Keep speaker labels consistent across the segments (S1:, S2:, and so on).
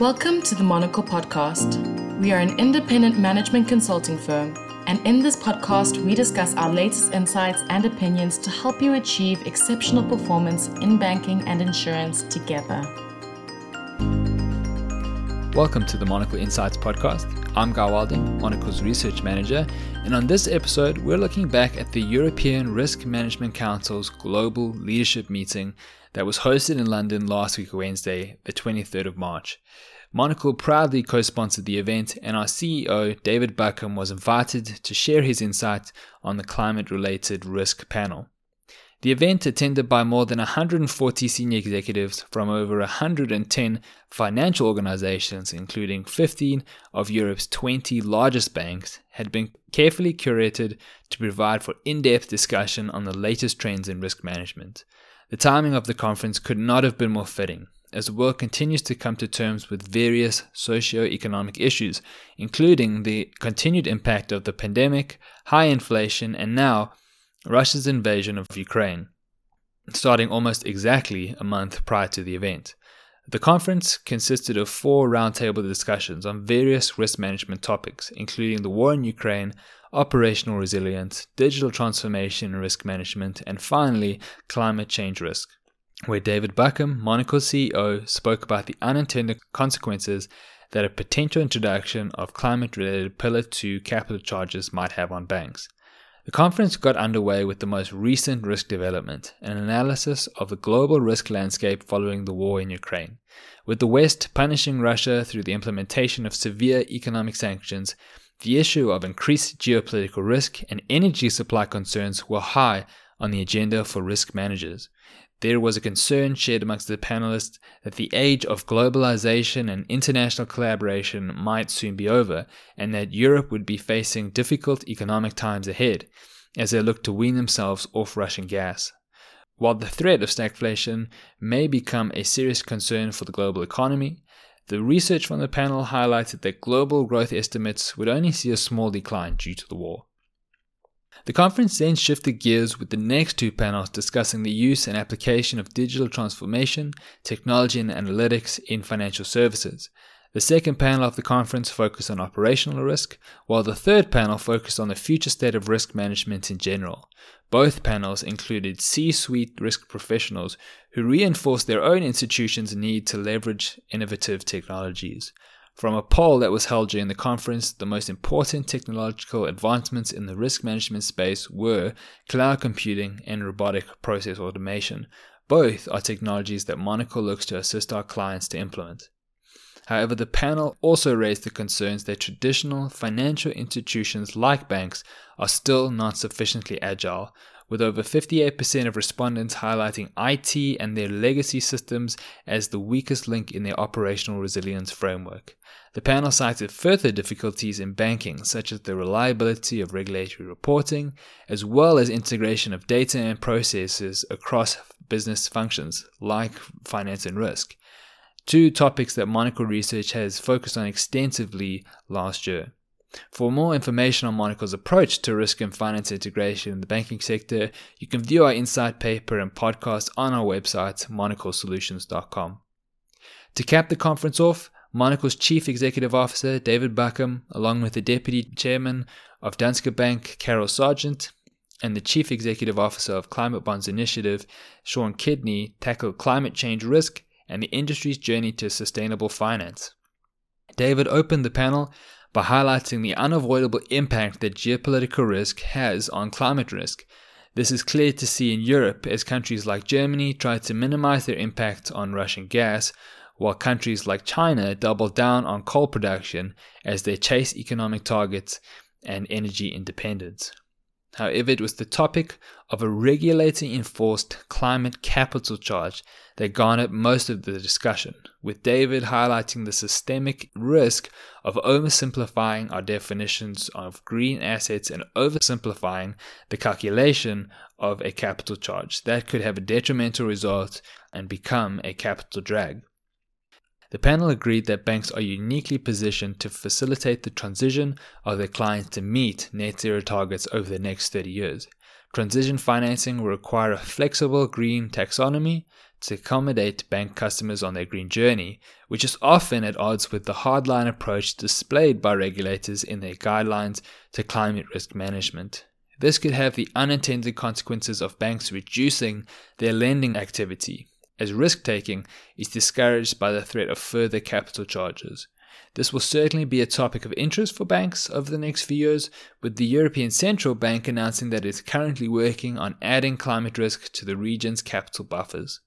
S1: Welcome to the Monocle Podcast. We are an independent management consulting firm, and in this podcast, we discuss our latest insights and opinions to help you achieve exceptional performance in banking and insurance together.
S2: Welcome to the Monocle Insights Podcast. I'm Guy Wilding, Monocle's research manager, and on this episode, we're looking back at the European Risk Management Council's global leadership meeting that was hosted in London last week, Wednesday, the 23rd of March. Monocle proudly co sponsored the event, and our CEO, David Buckham, was invited to share his insight on the climate related risk panel. The event, attended by more than 140 senior executives from over 110 financial organizations, including 15 of Europe's 20 largest banks, had been carefully curated to provide for in depth discussion on the latest trends in risk management. The timing of the conference could not have been more fitting, as the world continues to come to terms with various socio-economic issues, including the continued impact of the pandemic, high inflation, and now Russia's invasion of Ukraine, starting almost exactly a month prior to the event. The conference consisted of four roundtable discussions on various risk management topics, including the war in Ukraine, operational resilience, digital transformation and risk management, and finally, climate change risk, where David Buckham, Monocle's CEO, spoke about the unintended consequences that a potential introduction of climate related Pillar 2 capital charges might have on banks. The conference got underway with the most recent risk development, an analysis of the global risk landscape following the war in Ukraine. With the West punishing Russia through the implementation of severe economic sanctions, the issue of increased geopolitical risk and energy supply concerns were high on the agenda for risk managers. There was a concern shared amongst the panelists that the age of globalization and international collaboration might soon be over, and that Europe would be facing difficult economic times ahead as they look to wean themselves off Russian gas. While the threat of stagflation may become a serious concern for the global economy, the research from the panel highlighted that global growth estimates would only see a small decline due to the war. The conference then shifted gears with the next two panels discussing the use and application of digital transformation, technology, and analytics in financial services. The second panel of the conference focused on operational risk, while the third panel focused on the future state of risk management in general. Both panels included C suite risk professionals who reinforced their own institutions' need to leverage innovative technologies. From a poll that was held during the conference, the most important technological advancements in the risk management space were cloud computing and robotic process automation. Both are technologies that Monocle looks to assist our clients to implement. However, the panel also raised the concerns that traditional financial institutions like banks are still not sufficiently agile, with over 58% of respondents highlighting IT and their legacy systems as the weakest link in their operational resilience framework. The panel cited further difficulties in banking, such as the reliability of regulatory reporting, as well as integration of data and processes across business functions like finance and risk. Two topics that Monocle Research has focused on extensively last year. For more information on Monocle's approach to risk and finance integration in the banking sector, you can view our insight paper and podcast on our website, monoclesolutions.com. To cap the conference off, Monocle's Chief Executive Officer, David Buckham, along with the Deputy Chairman of Danske Bank, Carol Sergeant, and the Chief Executive Officer of Climate Bonds Initiative, Sean Kidney, tackled climate change risk and the industry's journey to sustainable finance. David opened the panel by highlighting the unavoidable impact that geopolitical risk has on climate risk. This is clear to see in Europe as countries like Germany try to minimize their impact on Russian gas, while countries like China double down on coal production as they chase economic targets and energy independence. However, it was the topic of a regulator enforced climate capital charge that garnered most of the discussion, with David highlighting the systemic risk of oversimplifying our definitions of green assets and oversimplifying the calculation of a capital charge that could have a detrimental result and become a capital drag. The panel agreed that banks are uniquely positioned to facilitate the transition of their clients to meet net zero targets over the next 30 years. Transition financing will require a flexible green taxonomy to accommodate bank customers on their green journey, which is often at odds with the hardline approach displayed by regulators in their guidelines to climate risk management. This could have the unintended consequences of banks reducing their lending activity, as risk taking is discouraged by the threat of further capital charges. This will certainly be a topic of interest for banks over the next few years, with the European Central Bank announcing that it's currently working on adding climate risk to the region's capital buffers.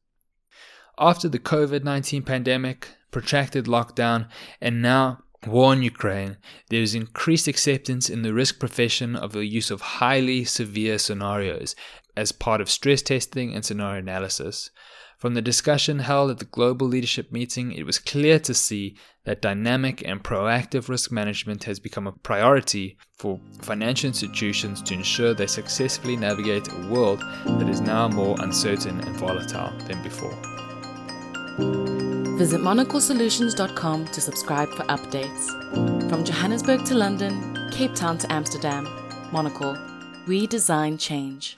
S2: After the COVID 19 pandemic, protracted lockdown, and now war in Ukraine, there is increased acceptance in the risk profession of the use of highly severe scenarios as part of stress testing and scenario analysis. From the discussion held at the Global Leadership Meeting, it was clear to see that dynamic and proactive risk management has become a priority for financial institutions to ensure they successfully navigate a world that is now more uncertain and volatile than before.
S1: Visit monoclesolutions.com to subscribe for updates. From Johannesburg to London, Cape Town to Amsterdam, Monocle, we design change.